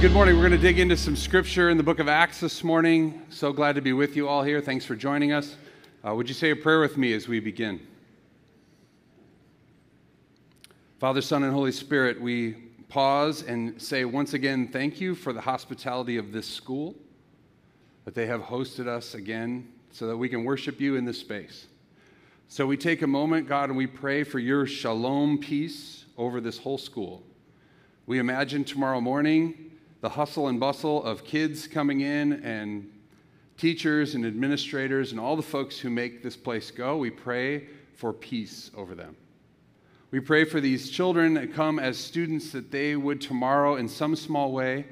good morning. We're going to dig into some scripture in the book of Acts this morning. So glad to be with you all here. Thanks for joining us. Uh, would you say a prayer with me as we begin? Father, Son, and Holy Spirit, we pause and say once again thank you for the hospitality of this school, that they have hosted us again so that we can worship you in this space. So we take a moment, God, and we pray for your shalom peace over this whole school. We imagine tomorrow morning the hustle and bustle of kids coming in and teachers and administrators and all the folks who make this place go, we pray for peace over them. We pray for these children that come as students that they would tomorrow, in some small way,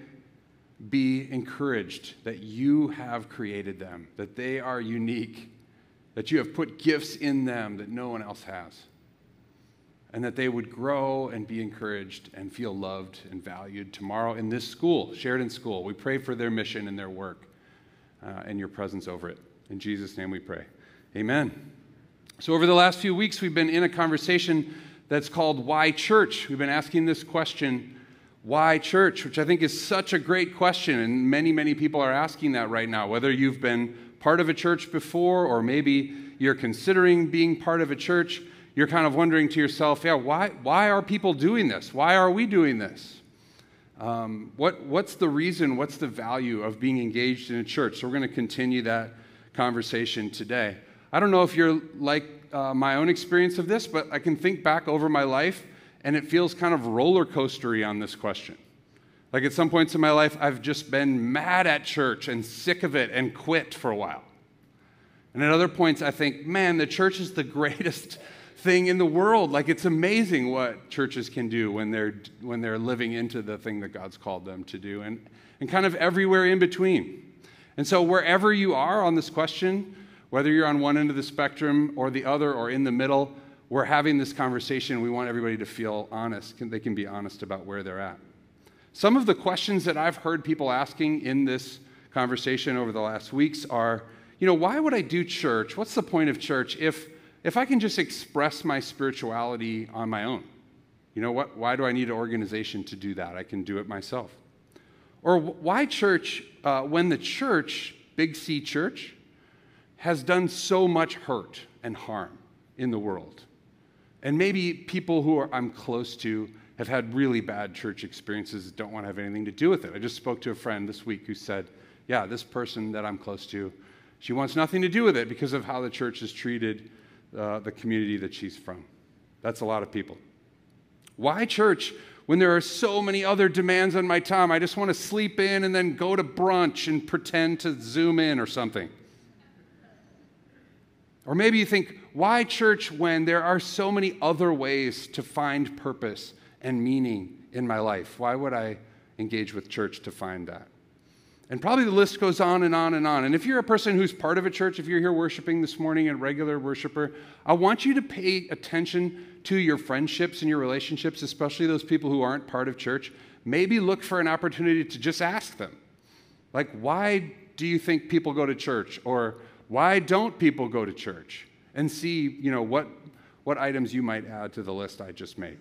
be encouraged that you have created them, that they are unique, that you have put gifts in them that no one else has and that they would grow and be encouraged and feel loved and valued tomorrow in this school, Sheridan School. We pray for their mission and their work uh, and your presence over it. In Jesus' name we pray. Amen. So, over the last few weeks, we've been in a conversation that's called Why Church? We've been asking this question, Why Church? which I think is such a great question. And many, many people are asking that right now, whether you've been part of a church before or maybe you're considering being part of a church you're kind of wondering to yourself, yeah, why, why are people doing this? Why are we doing this? Um, what, what's the reason? What's the value of being engaged in a church? So, we're going to continue that conversation today. I don't know if you're like uh, my own experience of this, but I can think back over my life and it feels kind of roller coastery on this question. Like at some points in my life, I've just been mad at church and sick of it and quit for a while. And at other points, I think, man, the church is the greatest thing in the world. Like it's amazing what churches can do when they're when they're living into the thing that God's called them to do, and and kind of everywhere in between. And so wherever you are on this question, whether you're on one end of the spectrum or the other or in the middle, we're having this conversation. We want everybody to feel honest. They can be honest about where they're at. Some of the questions that I've heard people asking in this conversation over the last weeks are, you know, why would I do church? What's the point of church if if I can just express my spirituality on my own, you know what? Why do I need an organization to do that? I can do it myself. Or why church uh, when the church, Big C Church, has done so much hurt and harm in the world? And maybe people who are, I'm close to have had really bad church experiences that don't want to have anything to do with it. I just spoke to a friend this week who said, Yeah, this person that I'm close to, she wants nothing to do with it because of how the church has treated uh, the community that she's from. That's a lot of people. Why church when there are so many other demands on my time? I just want to sleep in and then go to brunch and pretend to zoom in or something. Or maybe you think, why church when there are so many other ways to find purpose and meaning in my life? Why would I engage with church to find that? And probably the list goes on and on and on. And if you're a person who's part of a church, if you're here worshiping this morning, a regular worshiper, I want you to pay attention to your friendships and your relationships, especially those people who aren't part of church. Maybe look for an opportunity to just ask them, like, why do you think people go to church? Or why don't people go to church? And see, you know, what, what items you might add to the list I just made.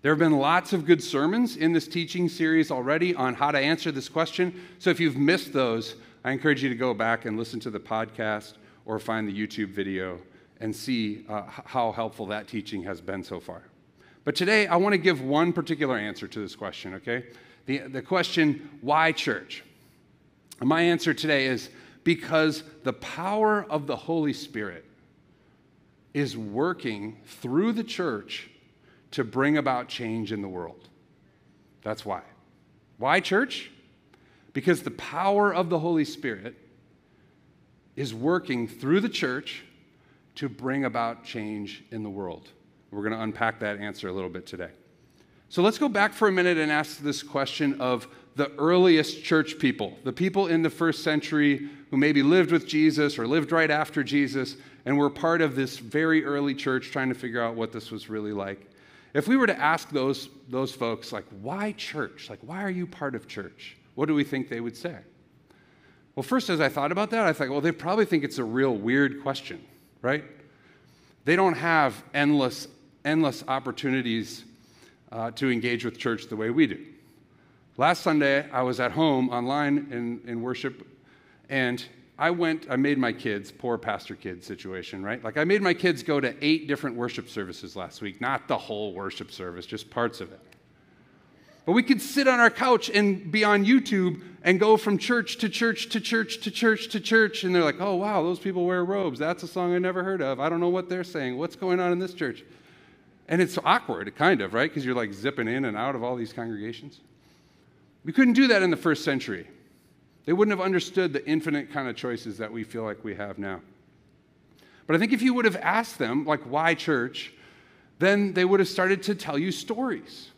There have been lots of good sermons in this teaching series already on how to answer this question. So if you've missed those, I encourage you to go back and listen to the podcast or find the YouTube video and see uh, how helpful that teaching has been so far. But today, I want to give one particular answer to this question, okay? The, the question, why church? And my answer today is because the power of the Holy Spirit is working through the church to bring about change in the world. That's why. Why, church? Because the power of the Holy Spirit is working through the church to bring about change in the world. We're going to unpack that answer a little bit today. So let's go back for a minute and ask this question of the earliest church people, the people in the first century who maybe lived with Jesus or lived right after Jesus and were part of this very early church trying to figure out what this was really like. If we were to ask those, those folks, like, why church? Like, why are you part of church? What do we think they would say? Well, first, as I thought about that, I thought, well, they probably think it's a real weird question, right? They don't have endless, endless opportunities uh, to engage with church the way we do. Last Sunday, I was at home online in, in worship, and I went, I made my kids, poor pastor kid situation, right? Like I made my kids go to eight different worship services last week, not the whole worship service, just parts of it. But we could sit on our couch and be on YouTube and go from church to church to church to church to church. And they're like, oh, wow, those people wear robes. That's a song I never heard of. I don't know what they're saying. What's going on in this church? And it's awkward, kind of, right? Because you're like zipping in and out of all these congregations. We couldn't do that in the first century. They wouldn't have understood the infinite kind of choices that we feel like we have now. But I think if you would have asked them, like, why church, then they would have started to tell you stories.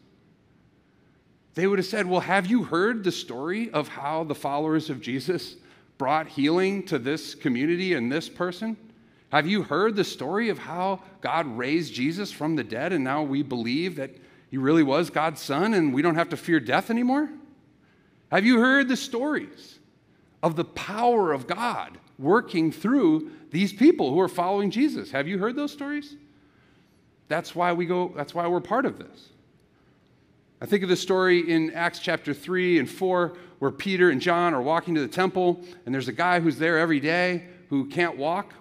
They would have said, Well, have you heard the story of how the followers of Jesus brought healing to this community and this person? Have you heard the story of how God raised Jesus from the dead and now we believe that he really was God's son and we don't have to fear death anymore? Have you heard the stories of the power of God working through these people who are following Jesus? Have you heard those stories? That's why we go, that's why we're part of this. I think of the story in Acts chapter 3 and 4 where Peter and John are walking to the temple, and there's a guy who's there every day who can't walk.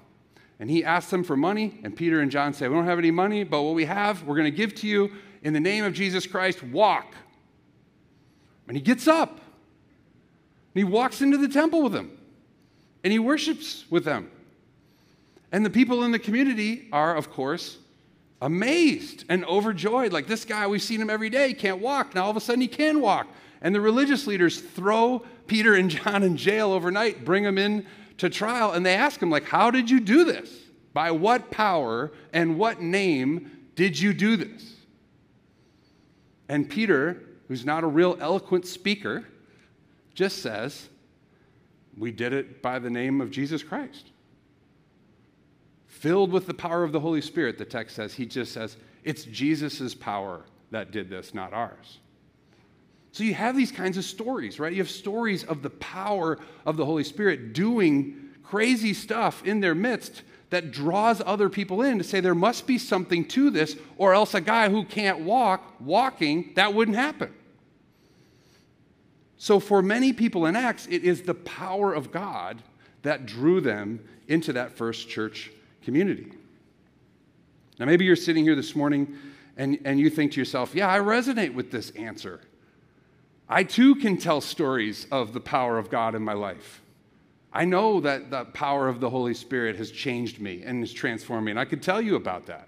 And he asks them for money, and Peter and John say, We don't have any money, but what we have, we're going to give to you in the name of Jesus Christ. Walk. And he gets up, and he walks into the temple with them, and he worships with them. And the people in the community are, of course, amazed and overjoyed. Like this guy, we've seen him every day, can't walk. Now all of a sudden he can walk. And the religious leaders throw Peter and John in jail overnight, bring them in to trial, and they ask him, like, how did you do this? By what power and what name did you do this? And Peter, who's not a real eloquent speaker, just says, We did it by the name of Jesus Christ filled with the power of the Holy Spirit, the text says. He just says, it's Jesus' power that did this, not ours. So you have these kinds of stories, right? You have stories of the power of the Holy Spirit doing crazy stuff in their midst that draws other people in to say there must be something to this, or else a guy who can't walk, walking, that wouldn't happen. So for many people in Acts, it is the power of God that drew them into that first church community. Now, maybe you're sitting here this morning and, and you think to yourself, yeah, I resonate with this answer. I too can tell stories of the power of God in my life. I know that the power of the Holy Spirit has changed me and is transformed me, and I could tell you about that.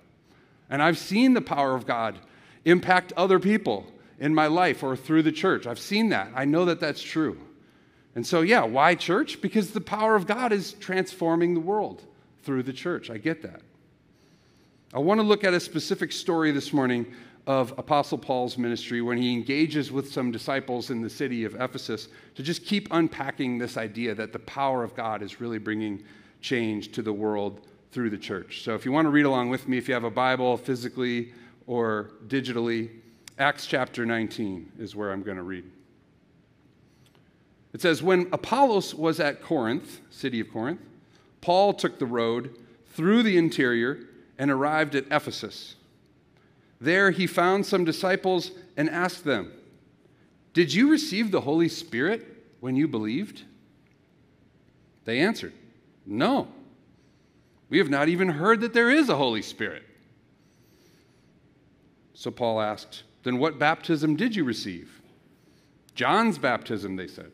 And I've seen the power of God impact other people in my life or through the church. I've seen that. I know that that's true. And so, yeah, why church? Because the power of God is transforming the world through the church. I get that. I want to look at a specific story this morning of Apostle Paul's ministry when he engages with some disciples in the city of Ephesus to just keep unpacking this idea that the power of God is really bringing change to the world through the church. So if you want to read along with me, if you have a Bible physically or digitally, Acts chapter 19 is where I'm going to read. It says, When Apollos was at Corinth, city of Corinth, Paul took the road through the interior and arrived at Ephesus. There he found some disciples and asked them, Did you receive the Holy Spirit when you believed? They answered, No. We have not even heard that there is a Holy Spirit. So Paul asked, Then what baptism did you receive? John's baptism, they said.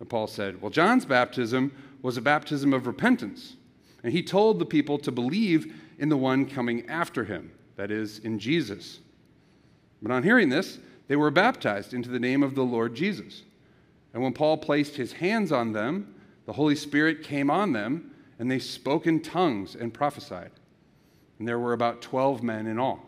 And Paul said, Well, John's baptism was a baptism of repentance. And he told the people to believe in the one coming after him, that is, in Jesus. But on hearing this, they were baptized into the name of the Lord Jesus. And when Paul placed his hands on them, the Holy Spirit came on them, and they spoke in tongues and prophesied. And there were about 12 men in all.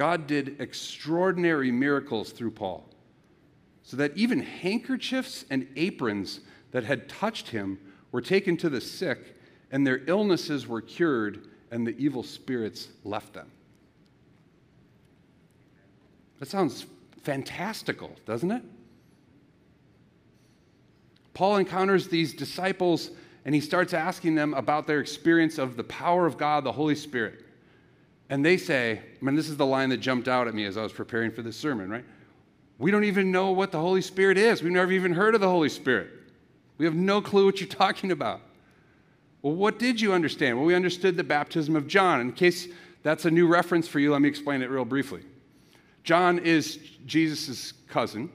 God did extraordinary miracles through Paul. so that even handkerchiefs and aprons that had touched him were taken to the sick, and their illnesses were cured, and the evil spirits left them. That sounds fantastical, doesn't it? Paul encounters these disciples and he starts asking them about their experience of the power of God, the Holy Spirit. And they say, I mean, this is the line that jumped out at me as I was preparing for this sermon, right? We don't even know what the Holy Spirit is. We've never even heard of the Holy Spirit. We have no clue what you're talking about. Well, what did you understand? Well, we understood the baptism of John. In case that's a new reference for you, let me explain it real briefly. John is Jesus' cousin,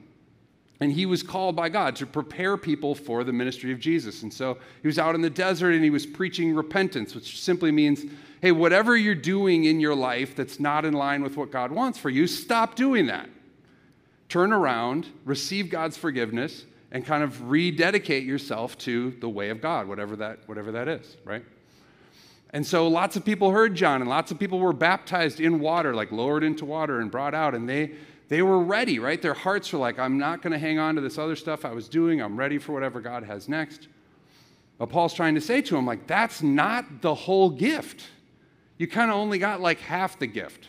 and he was called by God to prepare people for the ministry of Jesus. And so he was out in the desert and he was preaching repentance, which simply means hey, whatever you're doing in your life that's not in line with what God wants for you, stop doing that. Turn around, receive God's forgiveness, and kind of rededicate yourself to the way of God, whatever that, whatever that is, right? And so lots of people heard John, and lots of people were baptized in water, like lowered into water and brought out, and they they were ready, right? Their hearts were like, I'm not going to hang on to this other stuff I was doing. I'm ready for whatever God has next. But Paul's trying to say to him, like, that's not the whole gift. You kind of only got like half the gift.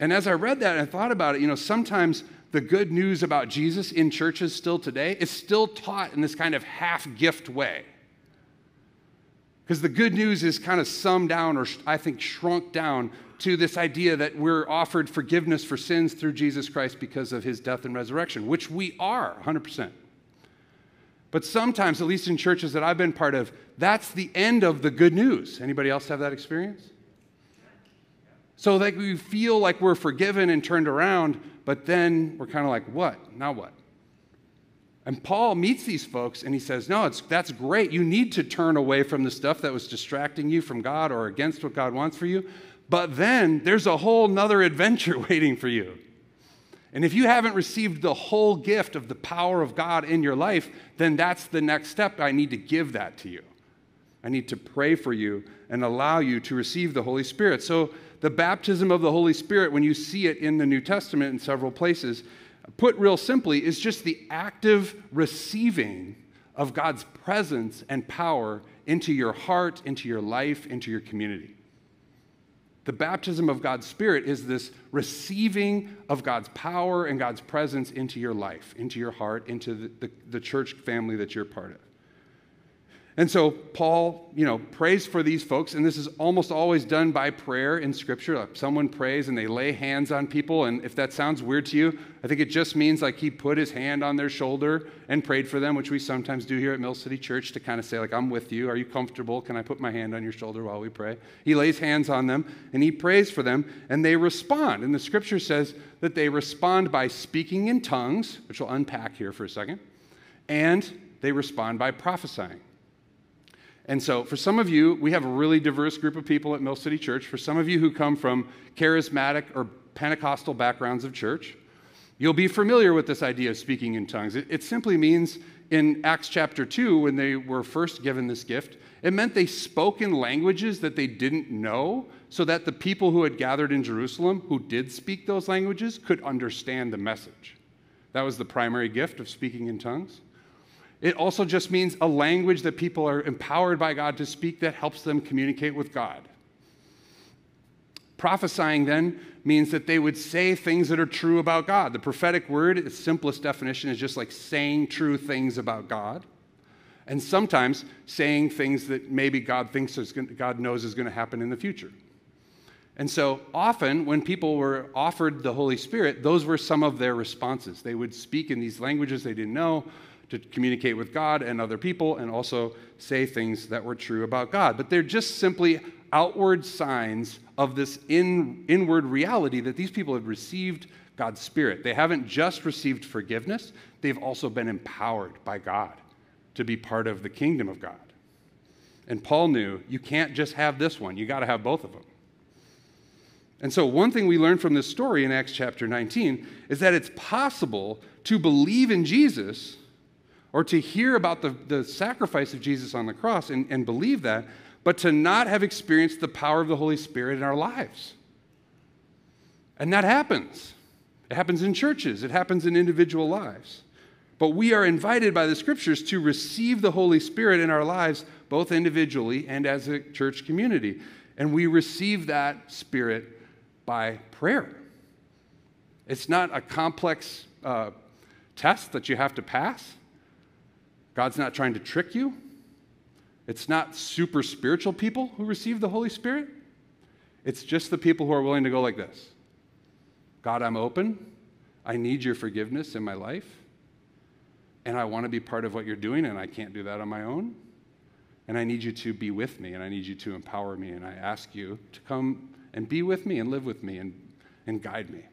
And as I read that and thought about it, you know, sometimes the good news about Jesus in churches still today is still taught in this kind of half gift way. Because the good news is kind of summed down, or I think shrunk down, to this idea that we're offered forgiveness for sins through Jesus Christ because of his death and resurrection, which we are 100%. But sometimes, at least in churches that I've been part of, that's the end of the good news. Anybody else have that experience? So that we feel like we're forgiven and turned around, but then we're kind of like, what? Now what? And Paul meets these folks and he says, No, it's, that's great. You need to turn away from the stuff that was distracting you from God or against what God wants for you. But then there's a whole nother adventure waiting for you. And if you haven't received the whole gift of the power of God in your life, then that's the next step. I need to give that to you. I need to pray for you and allow you to receive the Holy Spirit. So, the baptism of the Holy Spirit, when you see it in the New Testament in several places, put real simply, is just the active receiving of God's presence and power into your heart, into your life, into your community. The baptism of God's Spirit is this receiving of God's power and God's presence into your life, into your heart, into the, the, the church family that you're part of. And so Paul, you know, prays for these folks, and this is almost always done by prayer in Scripture. Like someone prays and they lay hands on people, and if that sounds weird to you, I think it just means like he put his hand on their shoulder and prayed for them, which we sometimes do here at Mill City Church to kind of say like, "I'm with you. Are you comfortable? Can I put my hand on your shoulder while we pray?" He lays hands on them and he prays for them, and they respond. And the Scripture says that they respond by speaking in tongues, which we'll unpack here for a second, and they respond by prophesying. And so, for some of you, we have a really diverse group of people at Mill City Church. For some of you who come from charismatic or Pentecostal backgrounds of church, you'll be familiar with this idea of speaking in tongues. It, it simply means in Acts chapter 2, when they were first given this gift, it meant they spoke in languages that they didn't know so that the people who had gathered in Jerusalem who did speak those languages could understand the message. That was the primary gift of speaking in tongues. It also just means a language that people are empowered by God to speak that helps them communicate with God. Prophesying then means that they would say things that are true about God. The prophetic word, its simplest definition, is just like saying true things about God. And sometimes saying things that maybe God thinks is going, God knows is going to happen in the future. And so often when people were offered the Holy Spirit, those were some of their responses. They would speak in these languages they didn't know to communicate with God and other people and also say things that were true about God. But they're just simply outward signs of this in, inward reality that these people have received God's Spirit. They haven't just received forgiveness, they've also been empowered by God to be part of the kingdom of God. And Paul knew you can't just have this one, you got to have both of them. And so, one thing we learn from this story in Acts chapter 19 is that it's possible to believe in Jesus or to hear about the, the sacrifice of Jesus on the cross and, and believe that, but to not have experienced the power of the Holy Spirit in our lives. And that happens. It happens in churches, it happens in individual lives. But we are invited by the scriptures to receive the Holy Spirit in our lives, both individually and as a church community. And we receive that Spirit by prayer. It's not a complex uh, test that you have to pass. God's not trying to trick you. It's not super spiritual people who receive the Holy Spirit. It's just the people who are willing to go like this God, I'm open. I need your forgiveness in my life. And I want to be part of what you're doing, and I can't do that on my own. And I need you to be with me, and I need you to empower me. And I ask you to come and be with me and live with me and, and guide me.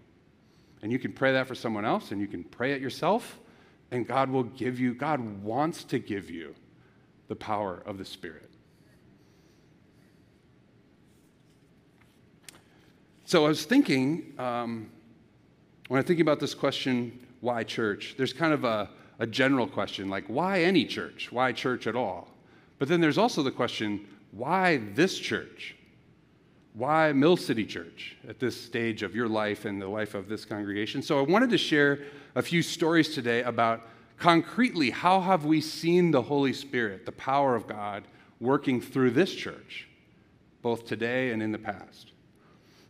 And you can pray that for someone else, and you can pray it yourself, and God will give you, God wants to give you the power of the Spirit. So I was thinking, um, when I'm thinking about this question, why church, there's kind of a, a general question, like why any church? Why church at all? But then there's also the question, why this church? Why Mill City Church at this stage of your life and the life of this congregation? So I wanted to share a few stories today about concretely how have we seen the Holy Spirit, the power of God, working through this church, both today and in the past.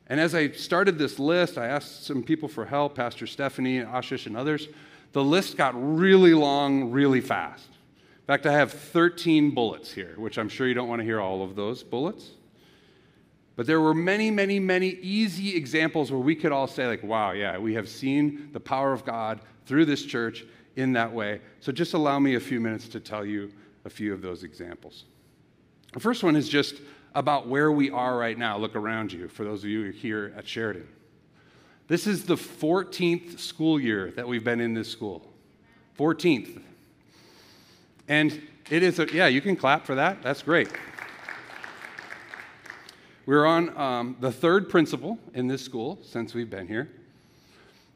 And as I started this list, I asked some people for help, Pastor Stephanie, and Ashish, and others. The list got really long, really fast. In fact, I have 13 bullets here, which I'm sure you don't want to hear all of those bullets. But there were many, many, many easy examples where we could all say, like, wow, yeah, we have seen the power of God through this church in that way. So just allow me a few minutes to tell you a few of those examples. The first one is just about where we are right now. Look around you for those of you here at Sheridan. This is the 14th school year that we've been in this school. 14th. And it is a, yeah, you can clap for that. That's great. We're on um, the third principal in this school since we've been here.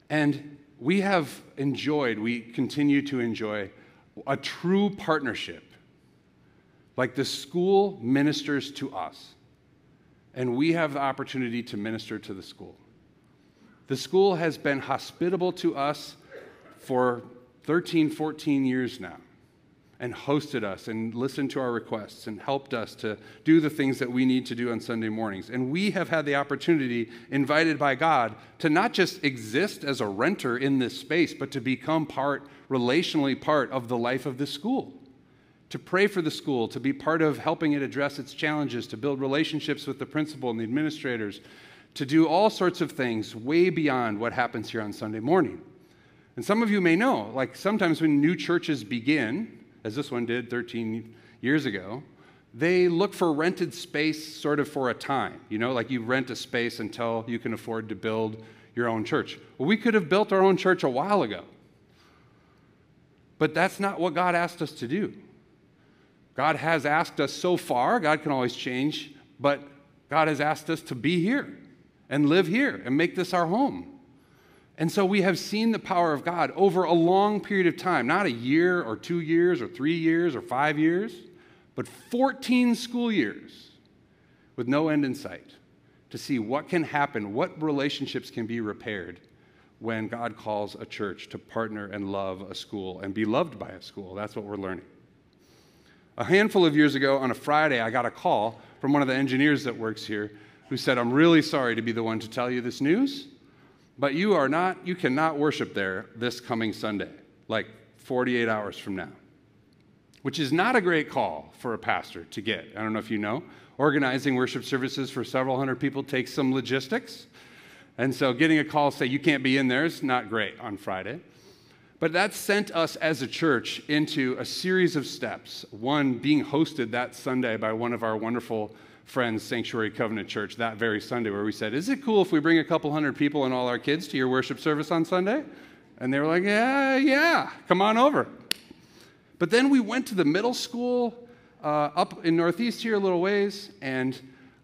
And we have enjoyed, we continue to enjoy a true partnership. Like the school ministers to us, and we have the opportunity to minister to the school. The school has been hospitable to us for 13, 14 years now and hosted us and listened to our requests and helped us to do the things that we need to do on Sunday mornings. And we have had the opportunity, invited by God, to not just exist as a renter in this space, but to become part, relationally part of the life of the school. To pray for the school, to be part of helping it address its challenges, to build relationships with the principal and the administrators, to do all sorts of things way beyond what happens here on Sunday morning. And some of you may know, like sometimes when new churches begin, as this one did 13 years ago, they look for rented space sort of for a time. You know, like you rent a space until you can afford to build your own church. Well, we could have built our own church a while ago. But that's not what God asked us to do. God has asked us so far, God can always change, but God has asked us to be here and live here and make this our home. And so we have seen the power of God over a long period of time, not a year or two years or three years or five years, but 14 school years with no end in sight to see what can happen, what relationships can be repaired when God calls a church to partner and love a school and be loved by a school. That's what we're learning. A handful of years ago on a Friday, I got a call from one of the engineers that works here who said, I'm really sorry to be the one to tell you this news but you are not, you cannot worship there this coming Sunday, like 48 hours from now, which is not a great call for a pastor to get. I don't know if you know. Organizing worship services for several hundred people takes some logistics. And so getting a call say you can't be in there is not great on Friday. But that sent us as a church into a series of steps. One being hosted that Sunday by one of our wonderful friends, Sanctuary Covenant Church, that very Sunday, where we said, Is it cool if we bring a couple hundred people and all our kids to your worship service on Sunday? And they were like, Yeah, yeah, come on over. But then we went to the middle school uh, up in Northeast here a little ways, and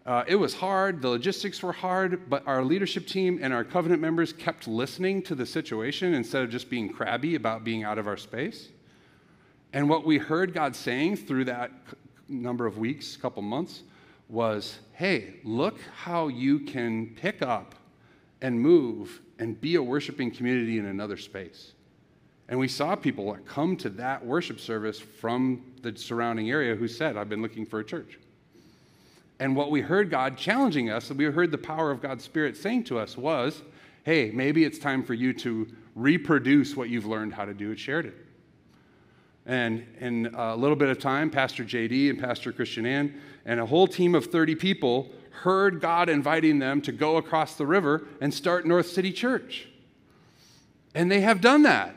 uh, it was hard. The logistics were hard, but our leadership team and our covenant members kept listening to the situation instead of just being crabby about being out of our space. And what we heard God saying through that number of weeks, couple months, was hey, look how you can pick up and move and be a worshiping community in another space. And we saw people come to that worship service from the surrounding area who said, I've been looking for a church. And what we heard God challenging us, we heard the power of God's Spirit saying to us was, hey, maybe it's time for you to reproduce what you've learned how to do at Sheridan. And in a little bit of time, Pastor JD and Pastor Christian Ann and a whole team of 30 people heard God inviting them to go across the river and start North City Church. And they have done that.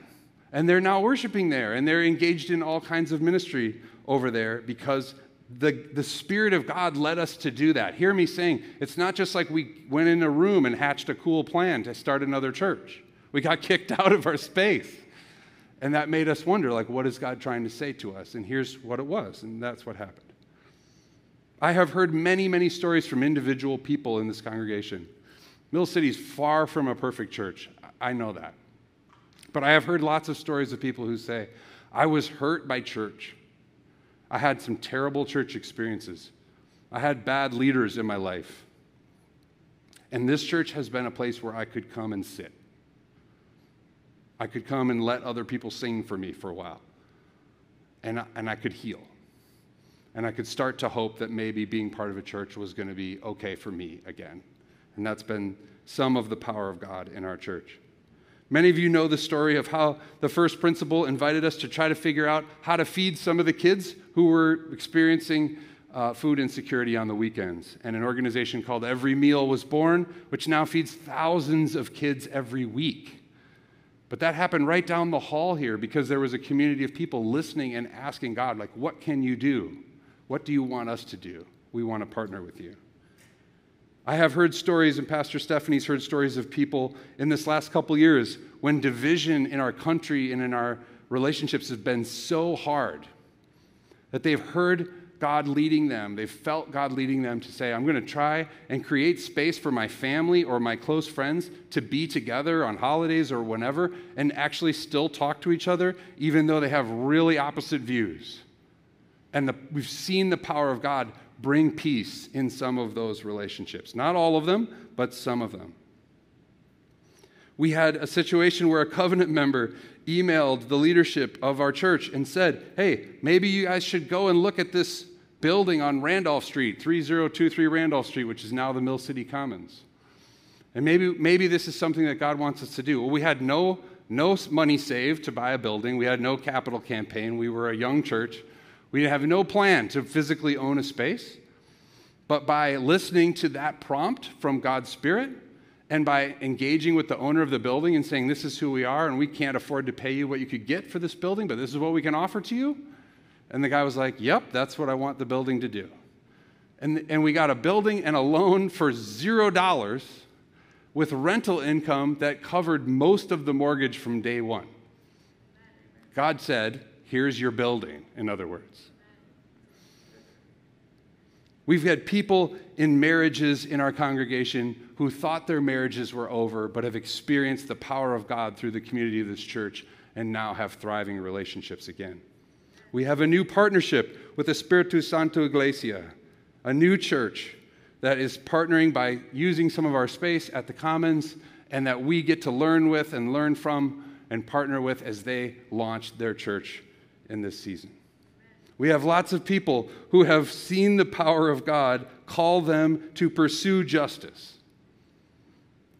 And they're now worshiping there, and they're engaged in all kinds of ministry over there because the, the Spirit of God led us to do that. Hear me saying, it's not just like we went in a room and hatched a cool plan to start another church. We got kicked out of our space. And that made us wonder, like, what is God trying to say to us? And here's what it was, and that's what happened. I have heard many, many stories from individual people in this congregation. Mill City is far from a perfect church. I know that. But I have heard lots of stories of people who say, I was hurt by church. I had some terrible church experiences. I had bad leaders in my life. And this church has been a place where I could come and sit. I could come and let other people sing for me for a while. And I, and I could heal. And I could start to hope that maybe being part of a church was going to be okay for me again. And that's been some of the power of God in our church. Many of you know the story of how the first principal invited us to try to figure out how to feed some of the kids who were experiencing uh, food insecurity on the weekends. And an organization called Every Meal was born, which now feeds thousands of kids every week. But that happened right down the hall here because there was a community of people listening and asking God, like, what can you do? What do you want us to do? We want to partner with you. I have heard stories, and Pastor Stephanie's heard stories of people in this last couple years when division in our country and in our relationships has been so hard that they've heard God leading them. They've felt God leading them to say, I'm going to try and create space for my family or my close friends to be together on holidays or whenever and actually still talk to each other, even though they have really opposite views. And the, we've seen the power of God bring peace in some of those relationships. Not all of them, but some of them. We had a situation where a covenant member emailed the leadership of our church and said, Hey, maybe you guys should go and look at this building on Randolph Street, 3023 Randolph Street, which is now the Mill City Commons. And maybe, maybe this is something that God wants us to do. Well, we had no, no money saved to buy a building, we had no capital campaign, we were a young church. We have no plan to physically own a space, but by listening to that prompt from God's Spirit and by engaging with the owner of the building and saying, This is who we are, and we can't afford to pay you what you could get for this building, but this is what we can offer to you. And the guy was like, Yep, that's what I want the building to do. And, and we got a building and a loan for zero dollars with rental income that covered most of the mortgage from day one. God said, Here's your building, in other words. We've had people in marriages in our congregation who thought their marriages were over, but have experienced the power of God through the community of this church and now have thriving relationships again. We have a new partnership with the Espiritu Santo Iglesia, a new church that is partnering by using some of our space at the Commons and that we get to learn with and learn from and partner with as they launch their church in this season. We have lots of people who have seen the power of God call them to pursue justice.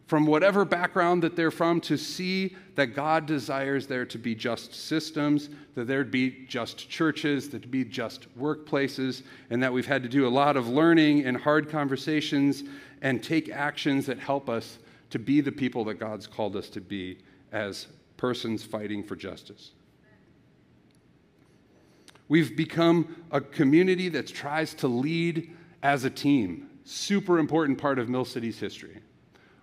From whatever background that they're from, to see that God desires there to be just systems, that there'd be just churches, that be just workplaces, and that we've had to do a lot of learning and hard conversations and take actions that help us to be the people that God's called us to be as persons fighting for justice. We've become a community that tries to lead as a team. Super important part of Mill City's history.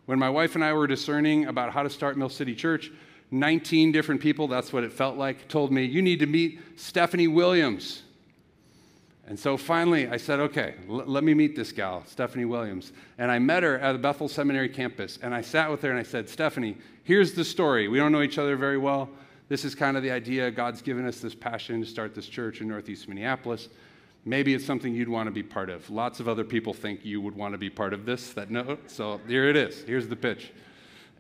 When my wife and I were discerning about how to start Mill City Church, 19 different people, that's what it felt like, told me, You need to meet Stephanie Williams. And so finally, I said, Okay, l- let me meet this gal, Stephanie Williams. And I met her at the Bethel Seminary campus. And I sat with her and I said, Stephanie, here's the story. We don't know each other very well. This is kind of the idea. God's given us this passion to start this church in Northeast Minneapolis. Maybe it's something you'd want to be part of. Lots of other people think you would want to be part of this that no. So here it is. Here's the pitch.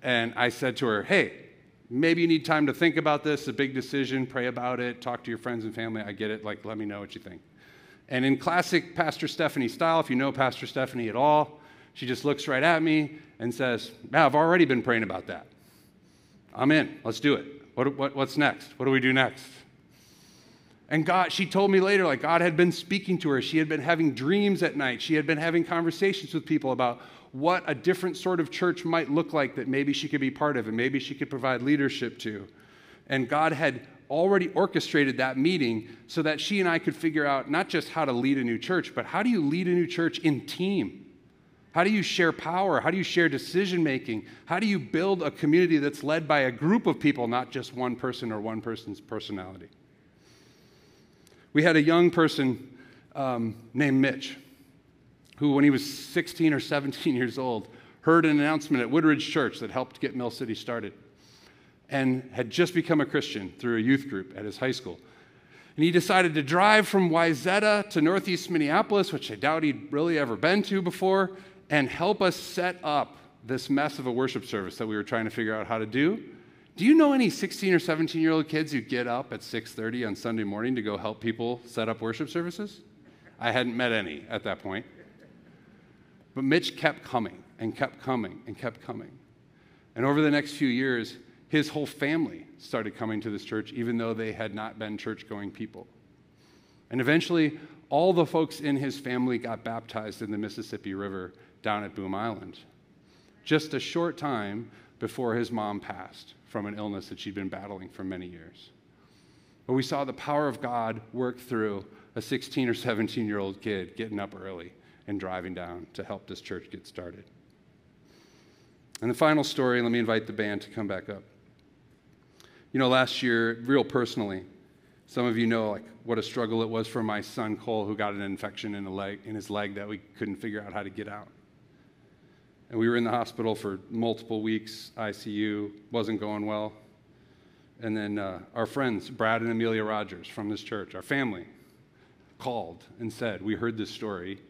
And I said to her, Hey, maybe you need time to think about this, a big decision, pray about it, talk to your friends and family. I get it. Like, let me know what you think. And in classic Pastor Stephanie style, if you know Pastor Stephanie at all, she just looks right at me and says, yeah, I've already been praying about that. I'm in. Let's do it. What, what, what's next? What do we do next? And God, she told me later, like God had been speaking to her. She had been having dreams at night. She had been having conversations with people about what a different sort of church might look like that maybe she could be part of and maybe she could provide leadership to. And God had already orchestrated that meeting so that she and I could figure out not just how to lead a new church, but how do you lead a new church in team? How do you share power? How do you share decision making? How do you build a community that's led by a group of people, not just one person or one person's personality? We had a young person um, named Mitch who, when he was 16 or 17 years old, heard an announcement at Woodridge Church that helped get Mill City started and had just become a Christian through a youth group at his high school. And he decided to drive from Wayzata to northeast Minneapolis, which I doubt he'd really ever been to before, and help us set up this mess of a worship service that we were trying to figure out how to do. Do you know any 16 or 17 year old kids who get up at 6:30 on Sunday morning to go help people set up worship services? I hadn't met any at that point. But Mitch kept coming and kept coming and kept coming. And over the next few years, his whole family started coming to this church, even though they had not been church going people. And eventually, all the folks in his family got baptized in the Mississippi River down at Boom Island. Just a short time before his mom passed from an illness that she'd been battling for many years. But we saw the power of God work through a 16 or 17 year old kid getting up early and driving down to help this church get started. And the final story, let me invite the band to come back up. You know, last year, real personally, some of you know like what a struggle it was for my son Cole, who got an infection in, leg, in his leg that we couldn't figure out how to get out. And we were in the hospital for multiple weeks, ICU, wasn't going well. And then uh, our friends, Brad and Amelia Rogers from this church, our family, called and said, We heard this story.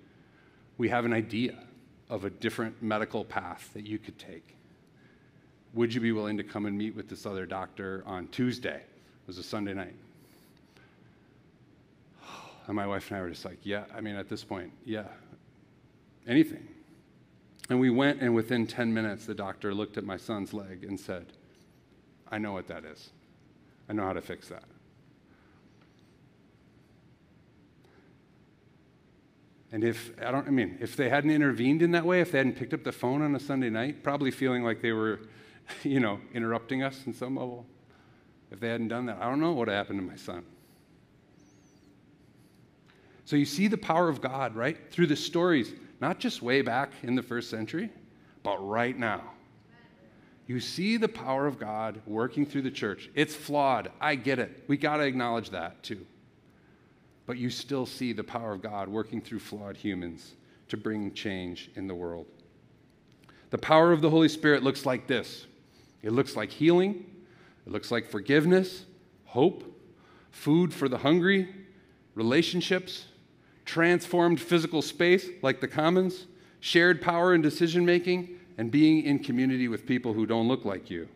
We have an idea of a different medical path that you could take. Would you be willing to come and meet with this other doctor on Tuesday? It was a Sunday night. And my wife and I were just like, Yeah, I mean, at this point, yeah, anything. And we went, and within 10 minutes, the doctor looked at my son's leg and said, I know what that is. I know how to fix that. And if, I don't, I mean, if they hadn't intervened in that way, if they hadn't picked up the phone on a Sunday night, probably feeling like they were, you know, interrupting us in some level, if they hadn't done that, I don't know what happened to my son. So you see the power of God, right? Through the stories not just way back in the first century, but right now. You see the power of God working through the church. It's flawed. I get it. We got to acknowledge that too. But you still see the power of God working through flawed humans to bring change in the world. The power of the Holy Spirit looks like this it looks like healing, it looks like forgiveness, hope, food for the hungry, relationships, transformed physical space like the commons, shared power in decision making, and being in community with people who don't look like you.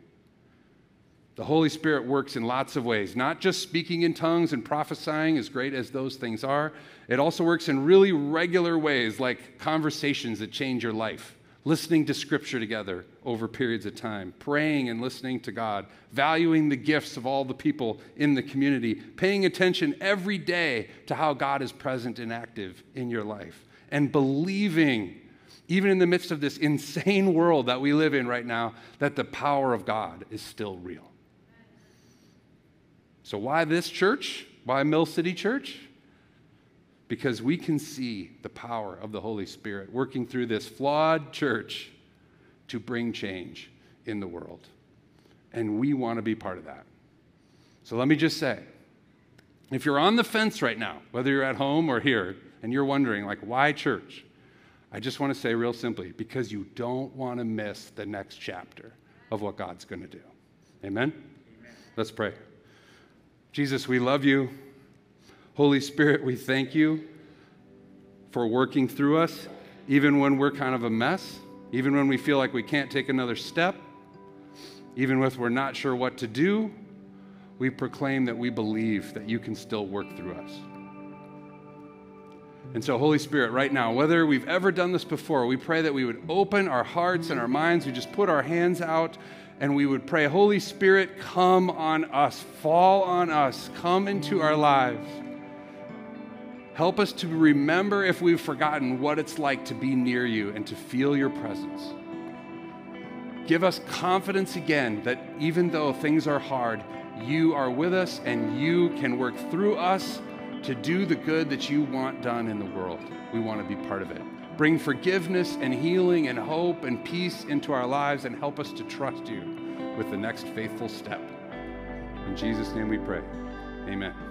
The Holy Spirit works in lots of ways, not just speaking in tongues and prophesying, as great as those things are. It also works in really regular ways, like conversations that change your life listening to Scripture together over periods of time, praying and listening to God, valuing the gifts of all the people in the community, paying attention every day to how God is present and active in your life, and believing, even in the midst of this insane world that we live in right now, that the power of God is still real. So, why this church? Why Mill City Church? Because we can see the power of the Holy Spirit working through this flawed church to bring change in the world. And we want to be part of that. So let me just say if you're on the fence right now, whether you're at home or here, and you're wondering, like, why church? I just want to say real simply because you don't want to miss the next chapter of what God's going to do. Amen? Amen? Let's pray. Jesus, we love you. Holy Spirit, we thank you for working through us, even when we're kind of a mess, even when we feel like we can't take another step. Even if we're not sure what to do, we proclaim that we believe that you can still work through us. And so, Holy Spirit, right now, whether we've ever done this before, we pray that we would open our hearts and our minds. We just put our hands out and we would pray, Holy Spirit, come on us, fall on us, come into our lives. Help us to remember if we've forgotten what it's like to be near you and to feel your presence. Give us confidence again that even though things are hard, you are with us and you can work through us to do the good that you want done in the world. We want to be part of it. Bring forgiveness and healing and hope and peace into our lives and help us to trust you with the next faithful step. In Jesus' name we pray. Amen.